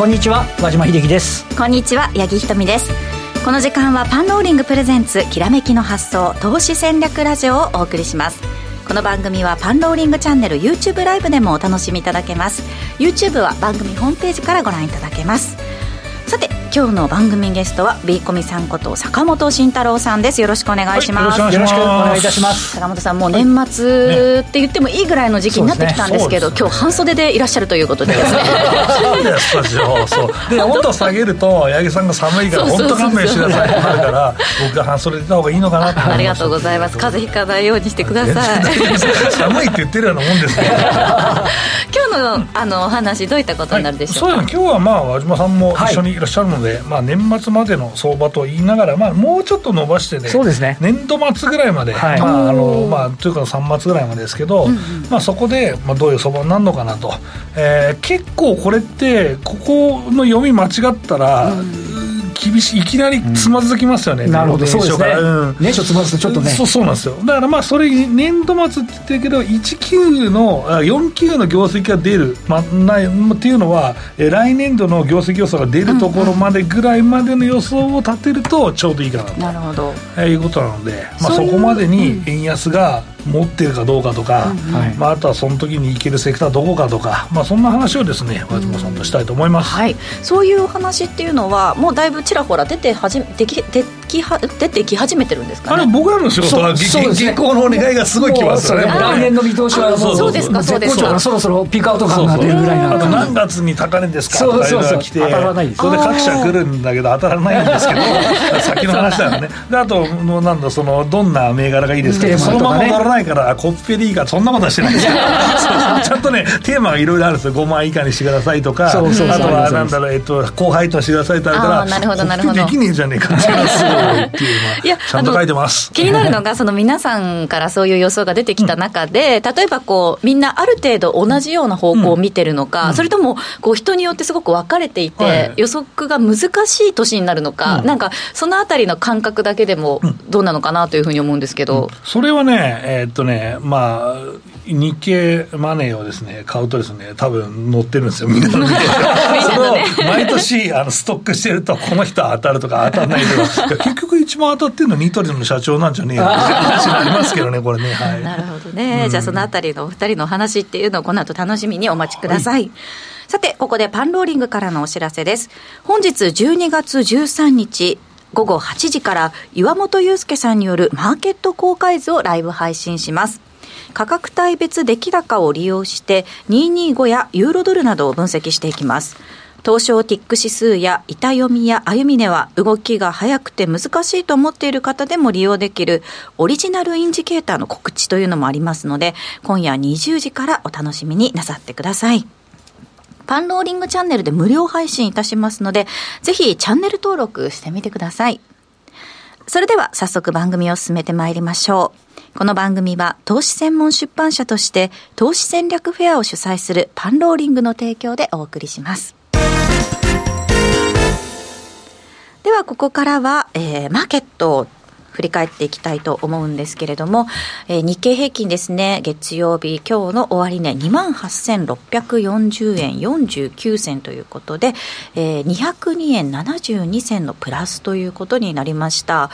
こんにちは和島秀樹です。こんにちは八木ひとみです。この時間はパンローリングプレゼンツきらめきの発想投資戦略ラジオをお送りします。この番組はパンローリングチャンネル YouTube ライブでもお楽しみいただけます。YouTube は番組ホームページからご覧いただけます。今日の番組ゲストはビーコミさんこと坂本慎太郎さんです。よろしくお願いします、はい、よろしくお願いいたします。坂本さんもう年末って言ってもいいぐらいの時期になってきたんですけど、ね、今日半袖でいらっしゃるということでですね。そうです。よそう。で温度下げると八木さんが寒いから本当勘弁してくださいってなるから僕が半袖でいた方がいいのかなありがとうございます。風邪ひかないようにしてください。寒いって言ってるようなもんですね。今日のあのお話どういったことになるでしょうか、はい、そう今日はまあ和島さんも一緒にいらっしゃるので、はい、まあ年末末までの相場と言いながら、まあ、もうちょっと伸ばしてね、そうですね。年度末ぐらいまで、はい、まああのまあ、というか3月ぐらいまでですけど、うんうん、まあ、そこで、まあ、どういう相場になるのかなと、えー、結構これって、ここの読み間違ったら、うん厳しいいきなりつまずきますよね、うん、なるほどそうですね、うん、年初つまずくとちょっとね。そう そうなんですよ。だからまあそれ年度末って言ってるけど19の49の業績が出る、まあ、ないっていうのは来年度の業績予想が出るところまでぐらいまでの予想を立てるとちょうどいいかなと。なるほど、えー、いうことなので、まあ、そこまでに円安が持ってるかどうかとか、うんまあ、あとはその時に行けるセクターどこかとか、まあ、そんな話をですね和島さんとしたいと思います、はい、そういうお話っていうのはもうだいぶちらほら出てはじできできは出てき始めてるんですか、ね、あれ僕らの仕事は銀行のお願いがすごいきますよね。来年の見通しはもうそうですかそうですか。そろそろピークアウト感が出るぐらいなあと何月に高値ですか？とかいうのが来て当たらないそれで各社来るんだけど当たらないんですけど先の話だからね。であとなんだそのどんな銘柄がいいですか？そのまま当たらないからコップペリーかそんなことはしてないですよ。ちゃんとねテーマがいろいろあるんですよ。5万以下にしてくださいとかあとはなんだろう、えっと、後輩としてくださいってあるからなるほどなるほど。できねえじゃねえかっていうのがすごいっていうのはちゃんと書いてます。気になるのがその皆さんからそういう予想が出てきた中で、例えばこうみんなある程度同じような方向を見てるのか、それともこう人によってすごく分かれていて、予測が難しい年になるのか、なんかそのあたりの感覚だけでもどうなのかなというふうに思うんですけど、それはねえっとねまあ日経マネーをですね買うとですね多分載ってるんですよ。みんなの見てそれを毎年あのストックしてるとこの人は当たるとか当たらないとか 結局一番当たってるのニトリの社長なんじゃねえよって話になりますけどねこれね、はい、なるほどね、うん、じゃあそのあたりのお二人のお話っていうのをこの後楽しみにお待ちください、はい。さて、ここでパンローリングからのお知らせです。本日12月13日、午後8時から岩本裕介さんによるマーケット公開図をライブ配信します。価格帯別出来高を利用して225やユーロドルなどを分析していきます。東証ティック指数や板読みや歩み値は動きが速くて難しいと思っている方でも利用できるオリジナルインジケーターの告知というのもありますので今夜20時からお楽しみになさってください。パンローリングチャンネルで無料配信いたしますのでぜひチャンネル登録してみてください。それでは早速番組を進めてまいりましょう。この番組は投資専門出版社として投資戦略フェアを主催するパンローリングの提供でお送りします。ではここからは、えー、マーケットを振り返っていきたいと思うんですけれども、えー、日経平均ですね、月曜日、今日の終値、ね、28,640円49銭ということで、えー、202円72銭のプラスということになりました。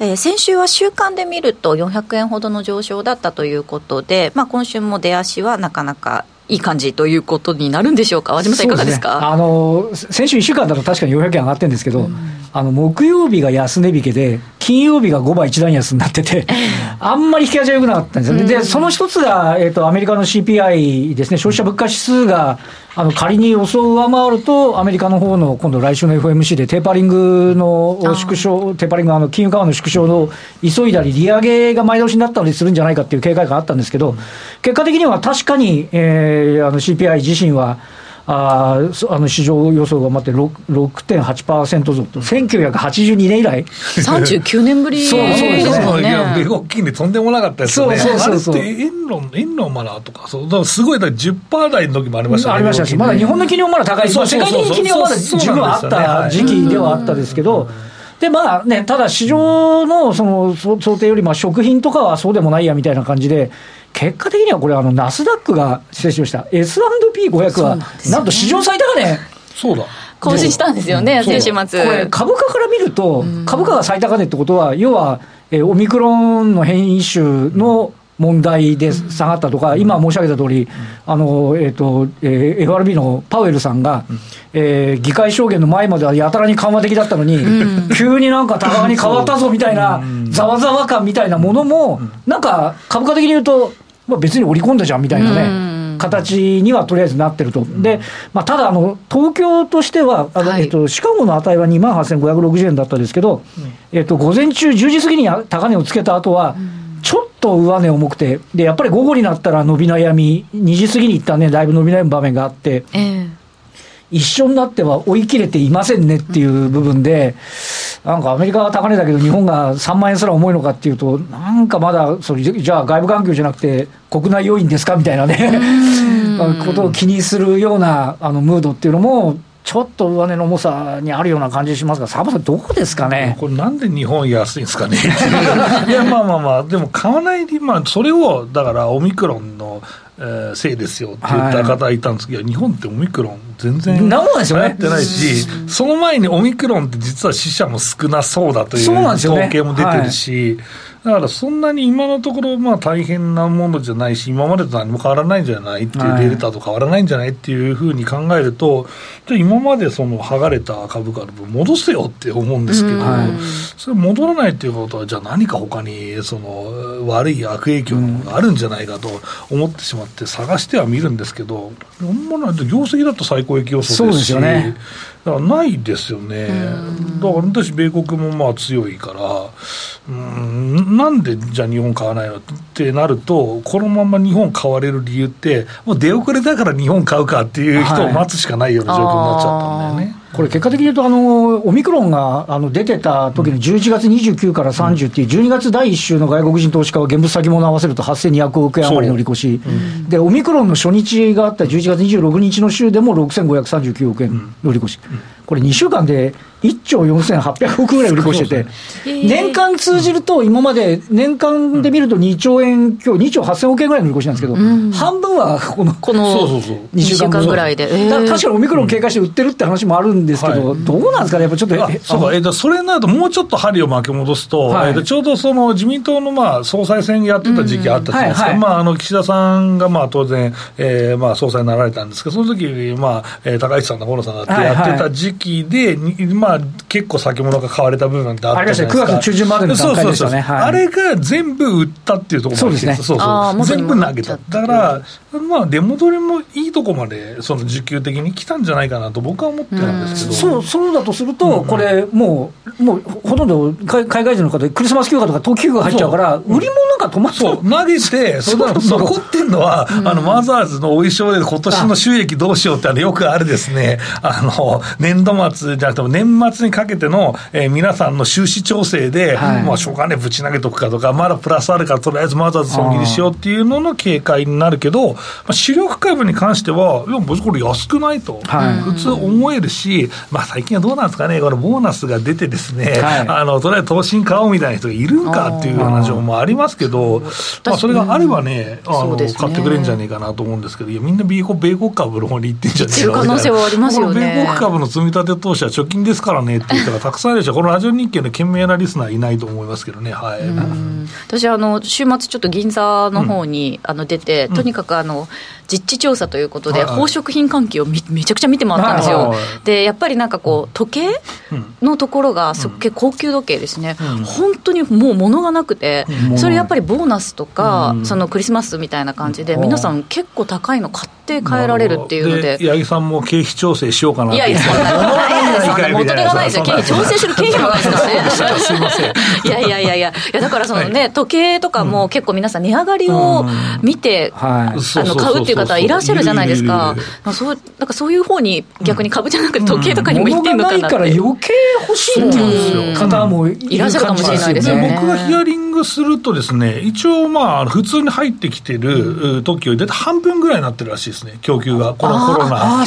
えー、先週は週間で見ると400円ほどの上昇だったということで、まあ、今週も出足はなかなかいい感じということになるんでしょうか、和島さん、いかがですか、ね、あの先週1週間だと確かに400円上がってるんですけど、うん、あの木曜日が安値引けで、金曜日が5倍一段安になってて、あんまり引き味は良くなかったんですよね、うん、でその一つが、えーと、アメリカの CPI ですね、消費者物価指数があの仮に予想を上回ると、アメリカの方の今度、来週の FOMC でテーパリングの縮小、テーパリング、あの金融緩和の縮小の急いだり、利上げが前倒しになったりするんじゃないかっていう警戒があったんですけど、結果的には確かに、えー、あの CPI 自身は、ああの市場予想が待って6.8%増と、1982年以来、39年ぶりそうそうそう、いや、米国金利とんでもなかったですよね、そうそうそう。あれって円論、円論マナーとか、そうだからすごい、10%台の時もありましたね、ありましたし、まだ日本の金利もまだ高い、世界的に金利はまだ十分あった時期ではあったですけど。で、まあね、ただ市場のその想定よりも食品とかはそうでもないやみたいな感じで、結果的にはこれ、ナスダックが、失礼しました、S&P500 は、なんと史上最高値。そうだ。更新したんですよね、先週末。これ、株価から見ると、株価が最高値ってことは、要は、えーオミクロンの変異種の問題で下がったとか、今申し上げた通り、あの、えっ、と、えー FRB のパウエルさんが、えー議会証言の前まではやたらに緩和的だったのに、急になんか高値に変わったぞみたいな、ざわざわ感みたいなものも、なんか株価的に言うと、まあ、別に織り込んだじゃんみたいなね。うん。形にはとりあえずなってると、でまあ、ただあの、東京としては、あのはい。えっと、シカゴの値は2万8560円だったんですけど、えっと、午前中、10時過ぎに高値をつけた後は、ちょっと上値重くてで、やっぱり午後になったら伸び悩み、2時過ぎに一旦ね、だいぶ伸び悩む場面があって、ええ一緒になっては追い切れていませんねっていう部分で、なんかアメリカは高値だけど、日本が3万円すら重いのかっていうと、なんかまだそれ、じゃあ外部環境じゃなくて、国内要因ですかみたいなね、ことを気にするようなあのムードっていうのも、ちょっと上値の重さにあるような感じしますが、サバさん、どこですかね？これなんで日本安いんですかね？いやまあまあまあでも買わないでまあそれをだからオミクロンの、えーせいですよって言った方いたんですけど、日本ってオミクロン全然流行ってないし、その前にオミクロンって実は死者も少なそうだという統計も出てるし、だからそんなに今のところまあ大変なものじゃないし今までと何も変わらないんじゃないっていう、はい。デルタと変わらないんじゃないっていうふうに考えるとじゃあ今までその剥がれた株価の分戻せよって思うんですけど、はい。それ戻らないっていうことはじゃあ何か他にその悪い悪影響のものがあるんじゃないかと思ってしまって探してはみるんですけど、なんもない業績だと最高益予想ですしよね。だからないですよね、だから私、米国もまあ強いから、うんなんでじゃあ日本買わないの？ってなると、このまま日本買われる理由って、もう出遅れだから日本買うかっていう人を待つしかないような状況になっちゃったんだよね。これ、結果的に言うと、あのオミクロンがあの出てた時の11月29から30っていう、12月第1週の外国人投資家は現物先物合わせると8200億円余りの利越し、で、オミクロンの初日があった11月26日の週でも6539億円の利越し、これ、2週間で1兆4800億ぐらい売り越してて、年間通じると、今まで年間で見ると2兆円今日2兆8000億円ぐらいの売り越しなんですけど、半分はこのこのそうそうそう2週間ぐらいで。確かにオミクロン警戒して売ってるって話もあるんですけど、どうなんですかね、やっぱちょっと、そうか、えっと、それになると、もうちょっと針を巻き戻すと、はい。えっと、ちょうどその自民党のまあ総裁選やってた時期あったじゃないですか、まあ、あの岸田さんがまあ当然、えーまあ、総裁になられたんですけど、その時にまあ、えー高市さんと河野さんがやってた時期で、にまあ、結構先物が買われた部分ってあったじゃないですか。ありましたね。9月中旬までの段階でしたね。あれが全部売ったっていうところもあるそうですね。そうそう全部投げた。だから、まあ、出戻りもいいとこまで、その需給的に来たんじゃないかなと僕は思ってるんですけど。そうそうだとすると、これ、もう、もうほとんど海海外人の方で、クリスマス休暇とか冬季休暇入っちゃうから、売り物が止まっそう。う、投げて、それ残ってんのは、あの、マザーズのお衣装で今年の収益どうしようって、あの、よくあるですね、あの、年度末じゃなくても年末にかけての、えー皆さんの収支調整で、はい。まあ、しょうがねえぶち投げとくかとか、まだプラスあるから、とりあえずマザーズ損切りしようっていうのの警戒になるけど、まあ、主力株に関しては、いや、別にこれ安くないと、はい。普通思えるし、まあ、最近はどうなんですかね、このボーナスが出てですね、はい。あの、とりあえず投資に買おうみたいな人がいるんかっていうような情報もありますけど、まあ、それがあればね、あの買ってくれるんじゃねえかなと思うんですけど、いや、みんな米国米国株の方に行ってんじゃねえかっていう可能性はありますよね。この米国株の積み立て投資は貯金ですからねっていう人がたくさんいるし、このラジオ日経の懸命なリスナーいないと思いますけどね、はい。私あの週末ちょっと銀座の方に、あの出て、とにかくあの実地調査ということで、宝飾品関係をみめちゃくちゃ見て回ったんですよ、でやっぱりなんかこう時計のところがすっげえ高級時計ですね、本当にもう物がなくて、それやっぱりボーナスとか、そのクリスマスみたいな感じで、うん。皆さん結構高いの買って帰られるっていうので。八木さんも経費調整しようかな。っていやいや、そんな、そんな元手がないですよ。経費調整する経費もないですからね。すいません。いやいやいやいや、いやだからそのね、時計とかも結構皆さん値上がりを見て、はい。あの買うっていう方いらっしゃるじゃないですか。そうなんかそういう方に逆に株じゃなくて時計とかにも行ってんのかなって。物がないから余計欲しいっていう方もいらっしゃるかもしれないですよね。僕がヒアリングするとですね、一応まあ、普通に入ってきてる時より大体半分ぐらいになってるらしいですね、供給が。このコロナ。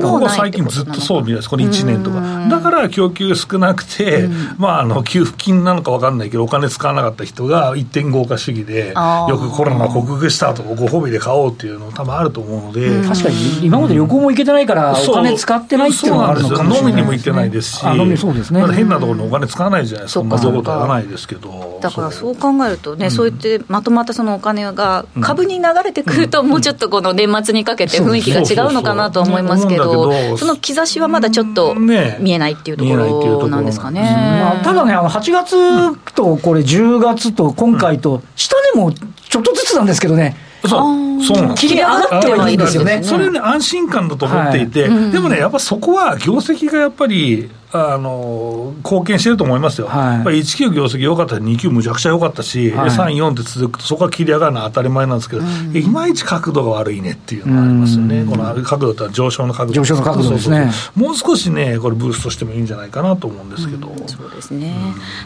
ここ最近ずっとそうみたいです。この1年円とか、だから供給少なくて、まあ、あの給付金なのか分かんないけど、お金使わなかった人が一点豪華主義で、よくコロナ克服したとか、ご褒美で買おうっていうの、多分あると思うので、確かに今まで旅行も行けてないから、お金使ってないっていうのがあるのかもしれない、飲みにも行ってないですし、飲みそうですね、変なところにお金使わないじゃないですか、まあ、そういうことはないですけど。だからそう考えるとね、そうやってまとまったそのお金が株に流れてくると、もうちょっとこの年末にかけて雰囲気が違うのかなと思いますけど、その兆しはまだちょっと見えないっていうところなんですかね。まあ、ただね、あの8月とこれ10月と今回と、下でもちょっとずつなんですけどね、そう、そうなん切り上がってはいいですよね。それね、安心感だと思っていて、でもね、やっぱそこは業績がやっぱり、あの貢献してると思いますよ、はい、やっぱり1級業績良かったし、2級むちゃくちゃ良かったし、はい、3、4って続くと、そこは切り上がるのは当たり前なんですけど、うん、いまいち角度が悪いねっていうのがありますよね、この角度って上昇の角度。上昇の角度ですね。もう少しね、これ、ブーストしてもいいんじゃないかなと思うんですけど、うん、そうですね、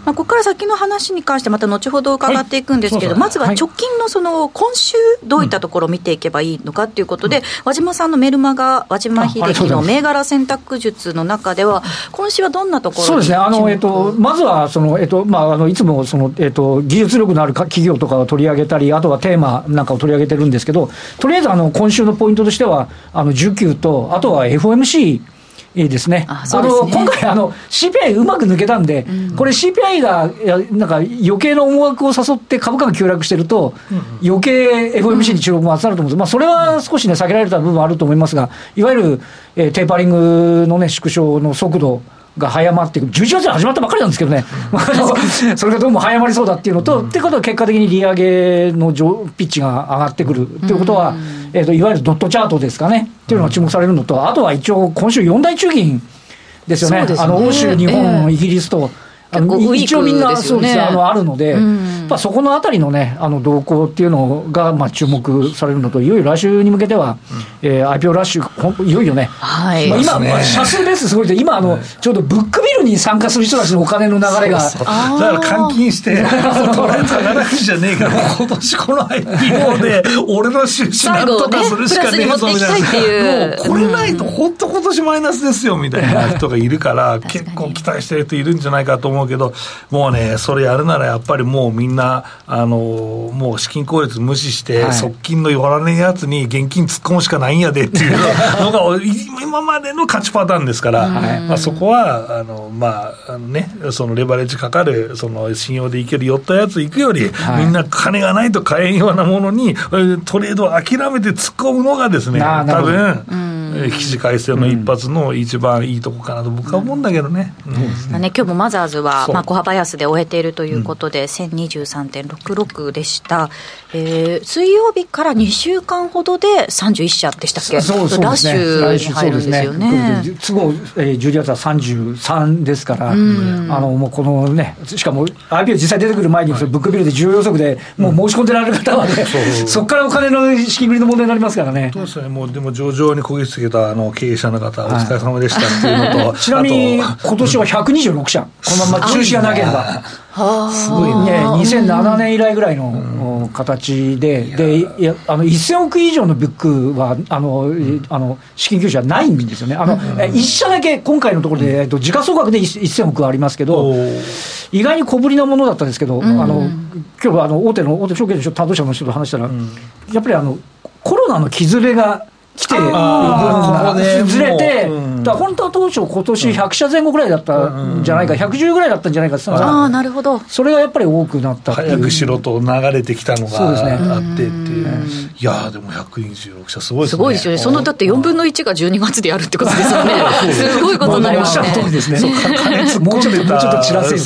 まあ、ここから先の話に関して、また後ほど伺っていくんですけど、はい、まずは直近のその今週、どういったところを見ていけばいいのかということで、うん、和島さんのメルマガ、和島秀樹の銘柄選択術の中では、今週はどんなところそうですね、あのえっと、まずはその、えっとまあ、あのいつもその、えっと、技術力のある企業とかを取り上げたり、あとはテーマなんかを取り上げてるんですけど、とりあえずあの今週のポイントとしては、あの需給と、あとは FOMC。いいですね。あ、ね、の今回あの CPI うまく抜けたんで、うん、これ CPI がなんか余計な思惑を誘って株価が急落してると、うん、余計 FOMC に注目も集まると思うんです、まあ、それは少しね避けられた部分あると思いますが、いわゆる、えー、テーパリングのね縮小の速度が早まっていく、11月に始まったばっかりなんですけどね、それがどうも早まりそうだっていうのと、ってことは結果的に利上げのピッチが上がってくる。っていうことは、えーと、いわゆるドットチャートですかね、っていうのが注目されるのと、あとは一応、今週、四大中銀ですよね、ね。あの欧州、日本、えー、イギリスと。一応みんな、そうですあのあるので、まあ、そこのあたりのね、あの動向っていうのが、まあ、注目されるのと、いよいよ来週に向けては、うん、えー、IPO ラッシュ、いよいよね、はい、まあ、今、ね、社数ですすごいで、今あの、ちょうどブックビルに参加する人たちのお金の流れが。そうそう。だから換金して、とりあえず上がらじゃねえから、今年この IPO で、俺の収支なんとかするしかねえぞみたいな、もうこれないと、本当今年マイナスですよみたいな人がいるから、結構期待してる人いるんじゃないかと思うけど、もうね、それやるならやっぱりもうみんな、あのもう資金効率無視して、はい、側近の寄らねえやつに現金突っ込むしかないんやでっていうのが、今までの勝ちパターンですから、まあ、そこは、あのまああのね、そのレバレッジかかる、その信用でいける寄ったやつ行くより、はい、みんな金がないと買えんようなものに、トレードを諦めて突っ込むのがですね、多分。記事改正の一発の一番いいとこかなと僕は思うんだけどね。うん。うん、ね今日もマザーズは、まあ、小幅安で終えているということで、うん、1023.66でした。えー、水曜日から2週間ほどで31社でしたっけ、そうそう、ね、ラッシュに入るんですよね。ね。都合、えー、12月は33ですから、あのもうこのね、しかも IPO 実際出てくる前に、ブックビルで重要予測でもう申し込んでられる方はね、そこからお金の資金繰りの問題になりますからね。そうですね、もうでも上場にこぎつけたあの経営者の方、お疲れ様でしたっていうのと、ちなみに今年は126社、このまま中止がなければ。すごいね、2007年以来ぐらいの形で、でいやあの1000億以上のブックはあの、あの資金供給はないんですよね、あの1社だけ今回のところで、えっと、時価総額で1000億ありますけど、意外に小ぶりなものだったんですけど、あの今日はあの大手の大手証券の担当者の人と話したら、やっぱりあのコロナの傷れが来てる分がずれて、だ本当は当初、今年100社前後ぐらいだったんじゃないか、110ぐらいだったんじゃないかってあなるほど。それがやっぱり多くなった早くしろと流れてきたのがあってっていう、いやでも126社、すごいですね。すごいですよね、そのだって4分の1が12月でやるってことですよね、すごいことになりますね。もうちょっと、もうちょっと散らせる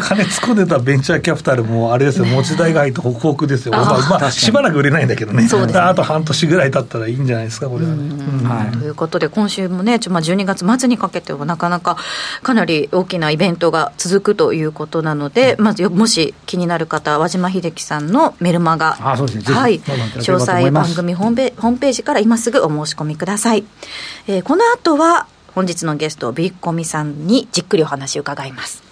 金突っ込んでたベンチャーキャピタルも、あれですよ、持ち代が入ってホクホクですよ、まあ、しばらく売れないんだけどね、あと半年ぐらい経ったらいいんじゃないですか、これはね。ということで、今週もね、まあ、12月末にかけてはなかなかかなり大きなイベントが続くということなので、まずもし気になる方、和島秀樹さんのメルマガ、はい、詳細番組ホームページから今すぐお申し込みください。えー、この後は本日のゲスト、ビッコミさんにじっくりお話を伺います。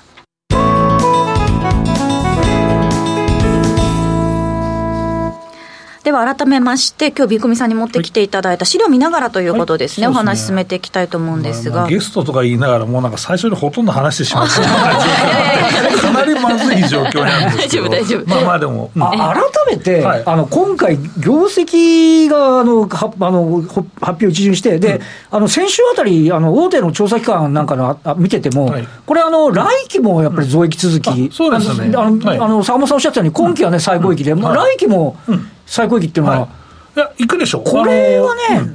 では改めまして今日ビーコミさんに持ってきていただいた資料を見ながらということですね、はい、お話進めていきたいと思うんですが、ゲストとか言いながらもうなんか最初にほとんど話してしまった かなりまずい状況なんですけど。大丈夫大丈夫。まあまあでも、うん、改めて、はい、あの今回業績があのはあの発表一巡してで、うん、あの先週あたりあの大手の調査機関なんかのあ見てても、はい、これあの来期もやっぱり増益続き、うん、そうですね。あの、はい、あの坂本さんおっしゃったように今期はね最高益で、まあ、来期も最高益っていうのは、いや、行くでしょう。これはね、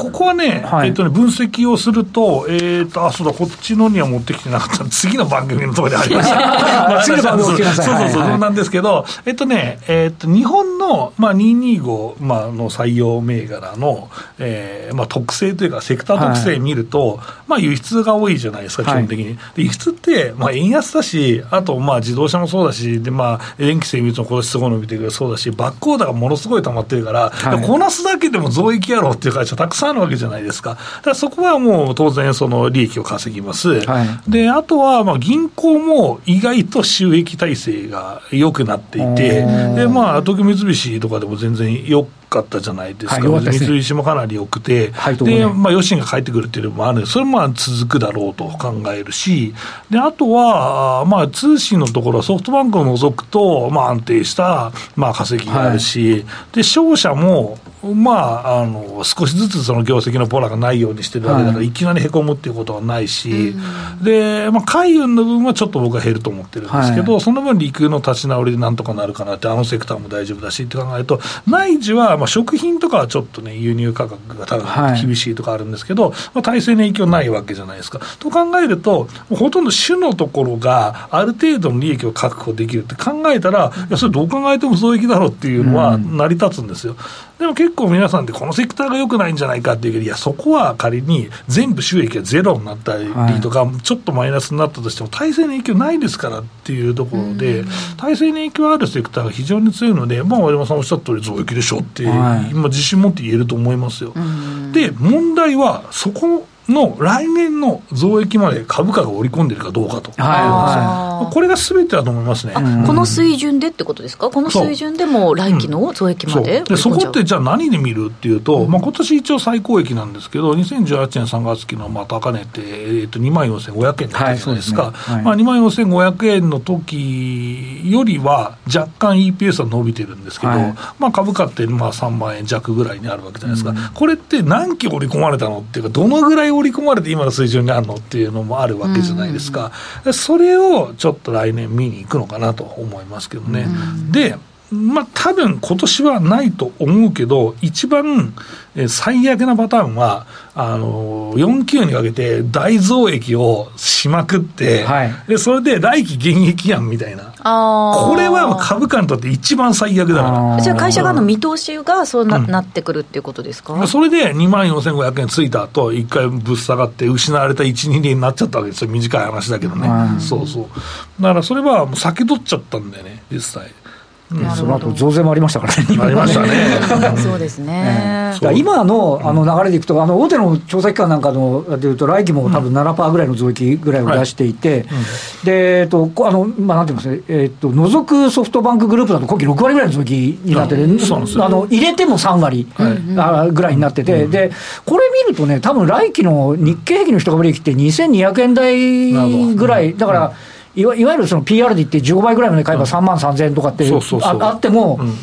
ここはね、はい、えっとね、分析をすると、えっ、ー、と、あ、そうだ、こっちのには持ってきてなかった、次の番組のところでありました。次の番組そうそうそう、そうなんですけど、えっとね、えっと、日本の、まあ、225、まあ、の採用銘柄の、えー、まあ、特性というか、セクター特性見ると、はい、まあ、輸出が多いじゃないですか、基本的に。はい、輸出って、まあ、円安だし、あと、まあ、自動車もそうだし、で、まあ、電気精密も今年すごい伸びてるそうだし、バックオーダーがものすごい溜まってるから、こなすだけでも増益やろうっていう会社たくさんあるわけじゃないですか。だからそこはもう当然その利益を稼ぎます。はい、で、あとはまあ銀行も意外と収益体制が良くなっていて、で、まあ、東京三菱とかでも全然よかったじゃないですか、はいすね、三菱もかなり良くて、はい、で、まあ、余震が帰ってくるっていうのもあるそれもまあ続くだろうと考えるし、であとは、まあ、通信のところはソフトバンクを除くと、まあ、安定した、まあ、稼ぎがあるし、はい、で商社も、まあ、あの少しずつその業績のポラがないようにしてるわけだから、い、きなりへこむっていうことはないし、で、まあ、海運の分はちょっと僕は減ると思ってるんですけど、その分、陸の立ち直りでなんとかなるかなって、あのセクターも大丈夫だしって考えると、内需はまあ、食品とかはちょっとね、輸入価格が多分厳しいとかあるんですけど、はい、まあ、体制の影響ないわけじゃないですか。と考えると、ほとんど主のところがある程度の利益を確保できるって考えたら、いや、それどう考えても増益だろうっていうのは成り立つんですよ。でも結構皆さんでこのセクターが良くないんじゃないかっていうけど、いや、そこは仮に全部収益がゼロになったりとか、はい、ちょっとマイナスになったとしても、体制の影響ないですからっていうところで、体制の影響あるセクターが非常に強いので、まあ、和山さんおっしゃった通り増益でしょって、はい、今、自信持って言えると思いますよ。で、問題は、そこの来年の増益まで株価が織り込んでるかどうかと、はい、これがすべてだと思いますね、この水準でってことですか、この水準でも来期の増益まで、う。ん、そでこってじゃあ何で見るっていうと、うん。まあ今年一応最高益なんですけど、2018年3月期のまあ高値って、えー、と2万4500円だったじゃないですか、はいね。はい、まあ、2万4500円の時よりは若干 EPS は伸びてるんですけど、はい、まあ、株価ってまあ3万円弱ぐらいにあるわけじゃないですか、うん、これって何期織り込まれたのっていうか、どのぐらい織り込まれて今の水準にあるのっていうのもあるわけじゃないですか、うん、それをちょっと来年見に行くのかなと思いますけどね。うん、でまあ多分今年はないと思うけど、一番最悪なパターンは、あの4級にかけて大増益をしまくって、はい、でそれで来期減益やんみたいな、これは株価にとって一番最悪だから。じゃあ、会社側の見通しがそうなうん、なってくるっていうことですか？それで2万4500円ついた後一回ぶっ下がって、失われた1、2年になっちゃったわけですよ、短い話だけどね、そうそう、だからそれはもう避け取っちゃったんだよね、実際。その後増税もありましたからね、ありましたね。そうですね。今のあの流れでいくと、あの大手の調査機関なんかのでいうと、来期も多分7%ぐらいの増益ぐらいを出していて、で、えっと、あの、まあ、なんて言いますえっと、除くソフトバンクグループだと、今期6割ぐらいの増益になってて、あの入れても3割ぐらいになってて、で、これ見るとね、多分来期の日経平均の人株利益って2200円台ぐらい、だから、いわいわゆるその PR で言って15倍ぐらいまで買えば3万3000円とかってあっても、うん、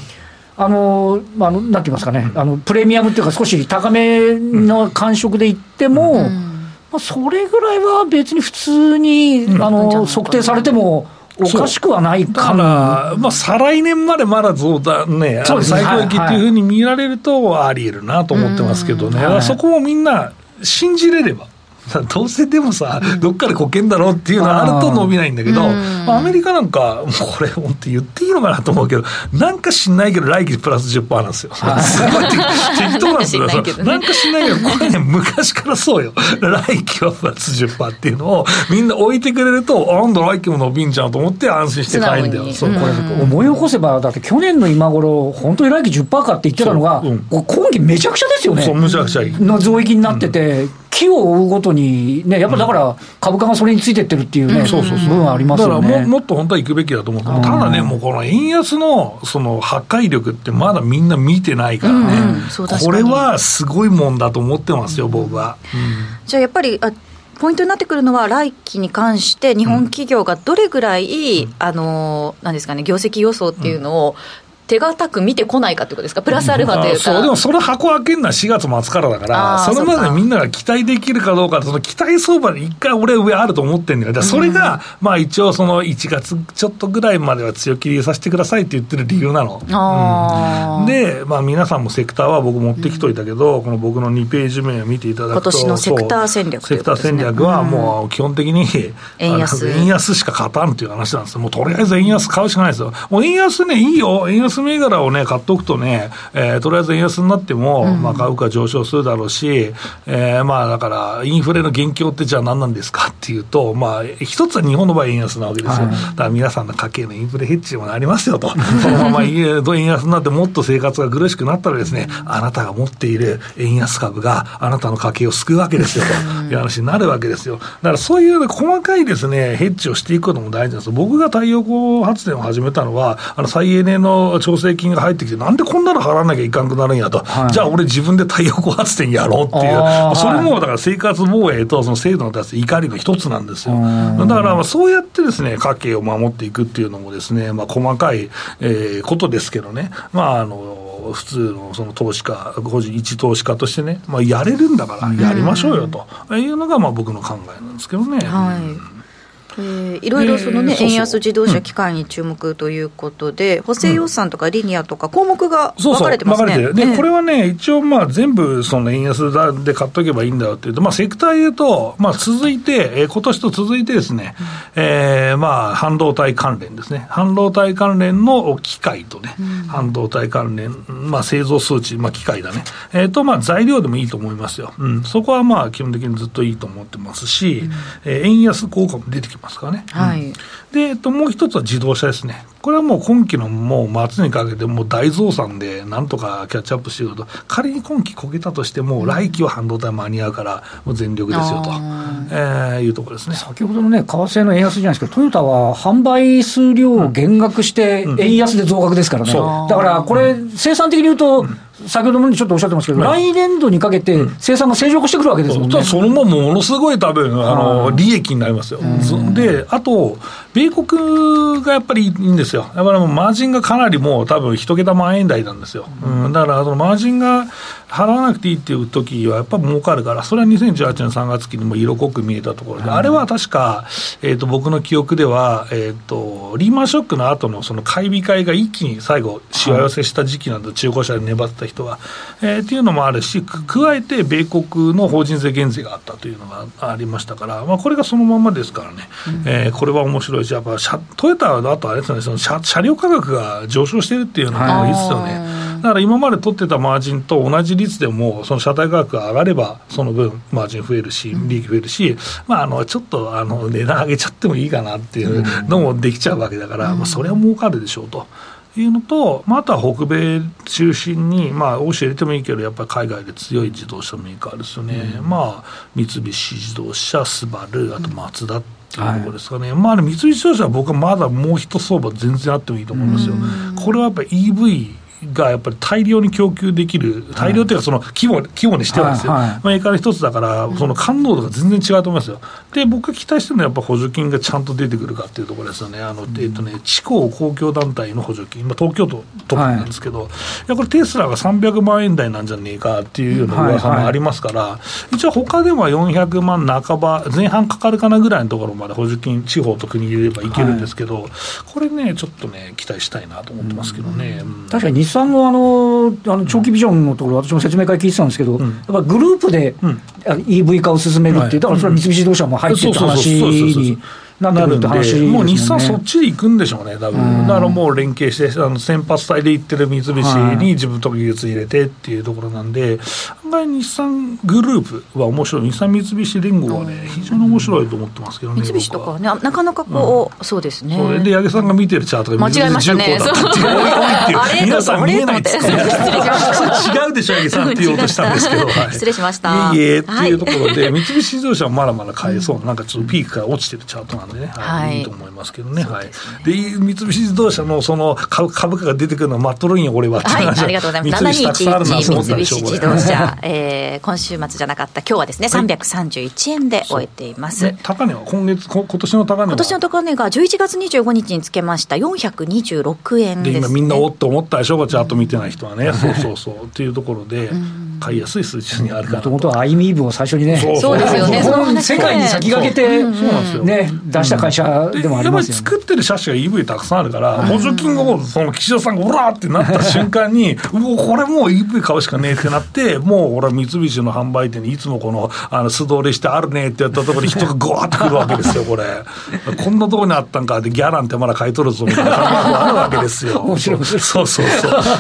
あの、あの、なんて言いますかね、あの、プレミアムっていうか少し高めの感触で言っても、うん、まあ、それぐらいは別に普通に、うん、あの、測定されても、おかしくはないかな。まあ、再来年までまだ増だね、そう最高益っていうふうに見られると、あり得るなと思ってますけどね、はい、そこもみんな信じれれば。どうせでもさ、どっかでこけんだろうっていうのがあると伸びないんだけど、まあ、アメリカなんか、もうこれ、本当言っていいのかなと思うけど、なんかしんないけど、来期プラス10%なんですよ。すごい適当なんですよ。なんかしんないけど、これね、昔からそうよ。来期はプラス10%っていうのを、みんな置いてくれると、あんだ、来期も伸びんじゃんと思って安心して買えんだよ。そう、これ、思い起こせば、だって去年の今頃、本当に来期10%かって言ってたのが、今期めちゃくちゃですよね。そう、むちゃくちゃいい。の増益になってて、木を追うごとに、ね、やっぱだから株価がそれについてってるっていうね、そうそう部分ありますよね。だからももっと本当は行くべきだと思うただね、もうこの円安のその破壊力ってまだみんな見てないからね、これはすごいもんだと思ってますよ、僕は。じゃあやっぱりあポイントになってくるのは、来期に関して、日本企業がどれぐらい、うん、あのなんですかね、業績予想っていうのを手堅く見てこないかってことですか、プラスアルファというか。そう、でもその箱開けるのは4月末からだから、それまでみんなが期待できるかどうか、その期待相場で一回俺上あると思ってんだよ。それが、まあ一応その1月ちょっとぐらいまでは強気にさせてくださいって言ってる理由なの。うん、で、まあ皆さんもセクターは僕持ってきといたけど、うん、この僕の2ページ目を見ていただくと。今年のセクター戦略、ね、セクター戦略はもう基本的に、円安。円安しか勝たんっていう話なんですよ。もうとりあえず円安買うしかないですよ。もう円安ね、いいよ。円安銘柄をね、買っとくとね、えー、とりあえず円安になっても、うん、まあ、株価上昇するだろうし、えー、まあだから、インフレの元凶ってじゃあ何なんですかっていうと、まあ、一つは日本の場合、円安なわけですよ、はい、だから皆さんの家計のインフレヘッジにもなりますよと、そのまま円安になって、もっと生活が苦しくなったらですね、あなたが持っている円安株があなたの家計を救うわけですよと。いう話になるわけですよ。だからそういう、ね、細かいですね、ヘッジをしていくことも大事なんです。僕が太陽光発電を始めたのは、あの再エネの調整金が入ってきて、なんでこんなの払わなきゃいかんくなるんやと、はい、じゃあ俺自分で太陽光発電やろうっていう、それもだから生活防衛とその制度の対する怒りの一つなんですよ。だからまあそうやってですね、家計を守っていくっていうのもですね、まあ細かい、えー、ことですけどね、まああの、普通のその投資家、個人一投資家としてね、まあ、やれるんだからやりましょうよと。いうのがまあ僕の考えなんですけどね。はいえー、いろいろそのね、円安自動車機械に注目ということで、補正予算とかリニアとか、項目が分かれてますね。そうそうで、これはね、一応、まあ、全部、その円安で買っとけばいいんだよっていうと、まあ、セクターでいうと、まあ、続いて、えー、今年と続いてですね、うん、えー、まあ、半導体関連ですね。半導体関連の機械とね、うん、半導体関連、まあ、製造数値、まあ、機械だね。えと、まあ、材料でもいいと思いますよ。うん。そこはまあ、基本的にずっといいと思ってますし、うん、えー、円安効果も出てきますからね。はい。で、えっと、もう一つは自動車ですね。これはもう今期のもう末にかけて、もう大増産で、なんとかキャッチアップしていると、仮に今期こけたとしても、来期は半導体間に合うから、もう全力ですよと、えー、いうところですね。先ほどのね、為替の円安じゃないですか、トヨタは販売数量を減額して、円安で増額ですからね、うんう。ん、だからこれ、生産的に言うと、うん先ほどもちょっとおっしゃってますけど、来年度にかけて生産が正常化してくるわけですもんね。そのもものすごい多分、あの、利益になりますよ。で、あと、米国がやっぱりいいんですよ。やっぱりマージンがかなりもう多分一桁万円台なんですよ。うん、だからそのマージンが払わなくていいっていう時はやっぱ儲かるから、それは2018年3月期にも色濃く見えたところで、あれは確か、えー、と僕の記憶では、えーと、リーマンショックの後のその買い控えが一気に最後、しわ寄せした時期なんで、中古車で粘ってた人は。えー、っていうのもあるし、加えて米国の法人税減税があったというのがありましたから、まあ、これがそのままですからね、うん、えー、これは面白いし、やっぱトヨタだとあれですね、その車車両価格が上昇してるっていうのがいいですよね。だから今まで取ってたマージンと同じ率でも、その車体価格が上がれば、その分、マージン増えるし、利益増えるし、まあ、あのちょっとあの値段上げちゃってもいいかなっていうのもできちゃうわけだから、まあ、それは儲かるでしょうと。いうのと、まあ、あとは北米中心に、まあ、欧州入れてもいいけど、やっぱり海外で強い自動車メーカーですよね、うん、まあ、三菱自動車、スバル、あとマツダっていうところですかね、はい、まあ、三菱自動車は僕はまだもう一相場、全然あってもいいと思いますよ。これはやっぱり EV がやっぱり大量に供給できる、大量というか、その規模規模にしてはですよ、はいはい、メーカーの一つだから、その感濃度が全然違うと思いますよ。で、僕が期待してるのは、やっぱ補助金がちゃんと出てくるかっていうところですよね、あの、えっとね、地方公共団体の補助金、まあ、東京都特になんですけど、はい、いや、これ、テスラが300万円台なんじゃねえかっていうような噂もありますから、はいはい、一応、他では400万半ば、前半かかるかなぐらいのところまで補助金、地方と国入れればいけるんですけど、はい、これね、ちょっとね、期待したいなと思ってますけどね。うん、確かに日産のあのあの長期ビジョンのところ、私も説明会聞いてたんですけど、うん、やっぱグループで EV 化を進めるってだからそれは三菱自動車も入ってた話に。なるんで、もう日産、そっちで行くんでしょうね、多分。だからもう連携して、あの先発隊で行ってる三菱に自分と技術入れてっていうところなんで、案外日産グループは面白い。日産三菱連合はね、非常に面白いと思ってますけどね三菱とかはねなかなかこう、そうですね。それで八木さんが見てるチャートが間違えましたね。三菱重工だったってい。うそう。多い多いっていうあれ皆さん見えないっつって 違うでしょ八木さんって言おうとしたんですけど、はい。失礼しました。いえいえっていうところで、は三菱自動車はまだまだ買えそうな、なんかちょっとピークから落ちてるチャートなんでね、はい。はい。い、いと思いますけどね、はい、で三菱自動車のその株株価が出てくるのは待っとるんよ、俺は。ってはい、話 ありがとうございます。三菱たくさんあるなと思った7211でしょ三菱自動車、えー、今週末じゃなかった今日はですね、331円で終えています。ね高値は今月、こ今年の高値は。今年の高値が11月25日につけました。426円で、ね、今みんなおっと思ったでしょ、チャート見てない人はね、そうそうそう。っていうところで、買いやすい数字にあるからもともとはアイミーブを最初にね、そうそうですよね。世界に先駆けて、そうそうなんですよ。ね、出した会社でもありやっぱりますよね。作ってる車種が EV たくさんあるから、補助金をその岸田さんがオラーってなった瞬間に、うお、これもう EV 買うしかねえってなって、もう俺は三菱の販売店にいつもこのあの素通りしてあるねってやったところに人がゴワーってくるわけですよ、これ。こんなところにあったんかって、ギャランってまだ買い取るぞみたいな感じがあるわけですよ。面白いそうそうそ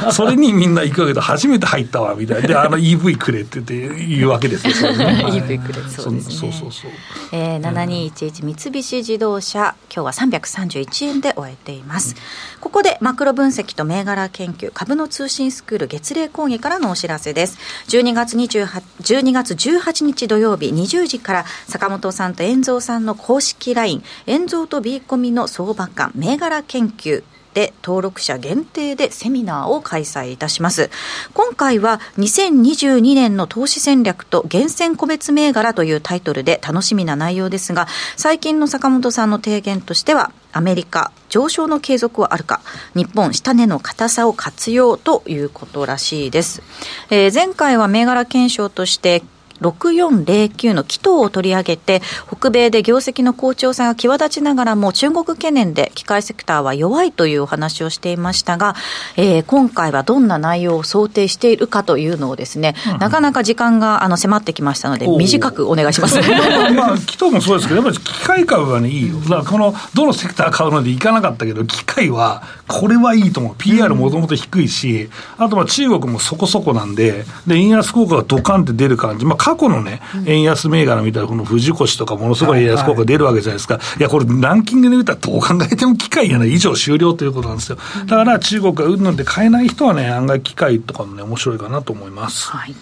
う。それにみんな行くわけで、初めて入ったわみたいな。で、あの EV くれって言って言うわけですよ、EV くれそうですねそうそうそう。えー、7211三菱自動車今日は331円で終えています、ここでマクロ分析と銘柄研究株の通信スクール月例講義からのお知らせです。12月28 12月18日土曜日20時から坂本さんと遠蔵さんの公式 LINE 遠蔵と B コミの相場感銘柄研究で登録者限定でセミナーを開催いたします。今回は2022年の投資戦略と厳選個別銘柄というタイトルで楽しみな内容ですが最近の坂本さんの提言としてはアメリカ上昇の継続はあるか日本下値の硬さを活用ということらしいです、えー前回は銘柄検証として6409の紀藤を取り上げて北米で業績の好調さが際立ちながらも中国懸念で機械セクターは弱いというお話をしていましたが、えー今回はどんな内容を想定しているかというのをですね、なかなか時間があの迫ってきましたので短くお願いします。まあ、紀藤もそうですけど、やっぱり機械株はね、いいよ。だから、この、どのセクター買うのでいかなかったけど、機械は、これはいいと思う。PR もともと低いし、あとまあ中国もそこそこなんで、で、円安効果がドカンって出る感じ。まあ、過去のね、円安銘柄みたいな、この富士越とかものすごい円安効果出るわけじゃないですか。いや、これランキングで見たらどう考えても機械やね、以上終了ということなんですよ。だから中国がうんぬんで買えない人はね、案外機械とかもね、面白いかなと思います。はい。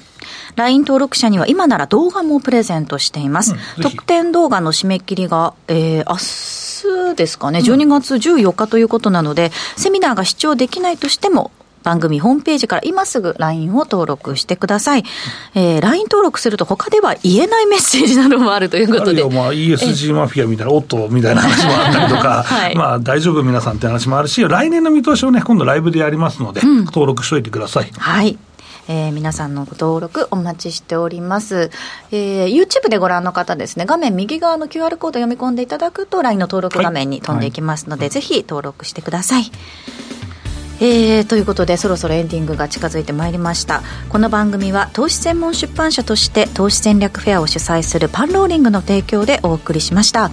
LINE 登録者には今なら動画もプレゼントしています。うん特典動画の締め切りが、えー、明日ですかね、12月14日ということなので、セミナーが視聴できないとしても、番組ホームページから今すぐ LINE を登録してください。えー、LINE 登録すると他では言えないメッセージなどもあるということで。あまあ、ESG マフィアみたいな、オットみたいな話もあったりとか、はいまあ、大丈夫皆さんって話もあるし、来年の見通しをね、今度ライブでやりますので、ん登録しといてください。はい。えー皆さんのご登録お待ちしております、えー YouTube でご覧の方ですね画面右側の QR コード読み込んでいただくと LINE の登録画面に飛んでいきますので、ぜひ登録してくださいえーということでそろそろエンディングが近づいてまいりましたこの番組は投資専門出版社として投資戦略フェアを主催するパンローリングの提供でお送りしました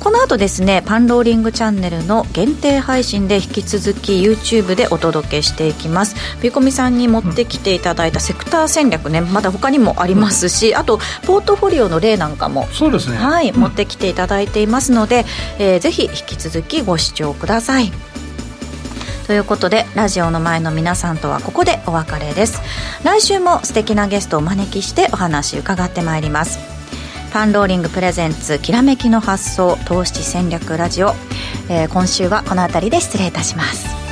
この後ですねパンローリングチャンネルの限定配信で引き続き YouTube でお届けしていきますビコミさんに持ってきていただいたセクター戦略ねまだ他にもありますしあとポートフォリオの例なんかもそうですね。はい、持ってきていただいていますので、えーぜひ引き続きご視聴ください。ということでラジオの前の皆さんとはここでお別れです。来週も素敵なゲストをお招きしてお話伺ってまいります。パンローリングプレゼンツきらめきの発想投資戦略ラジオ、えー今週はこの辺りで失礼いたします。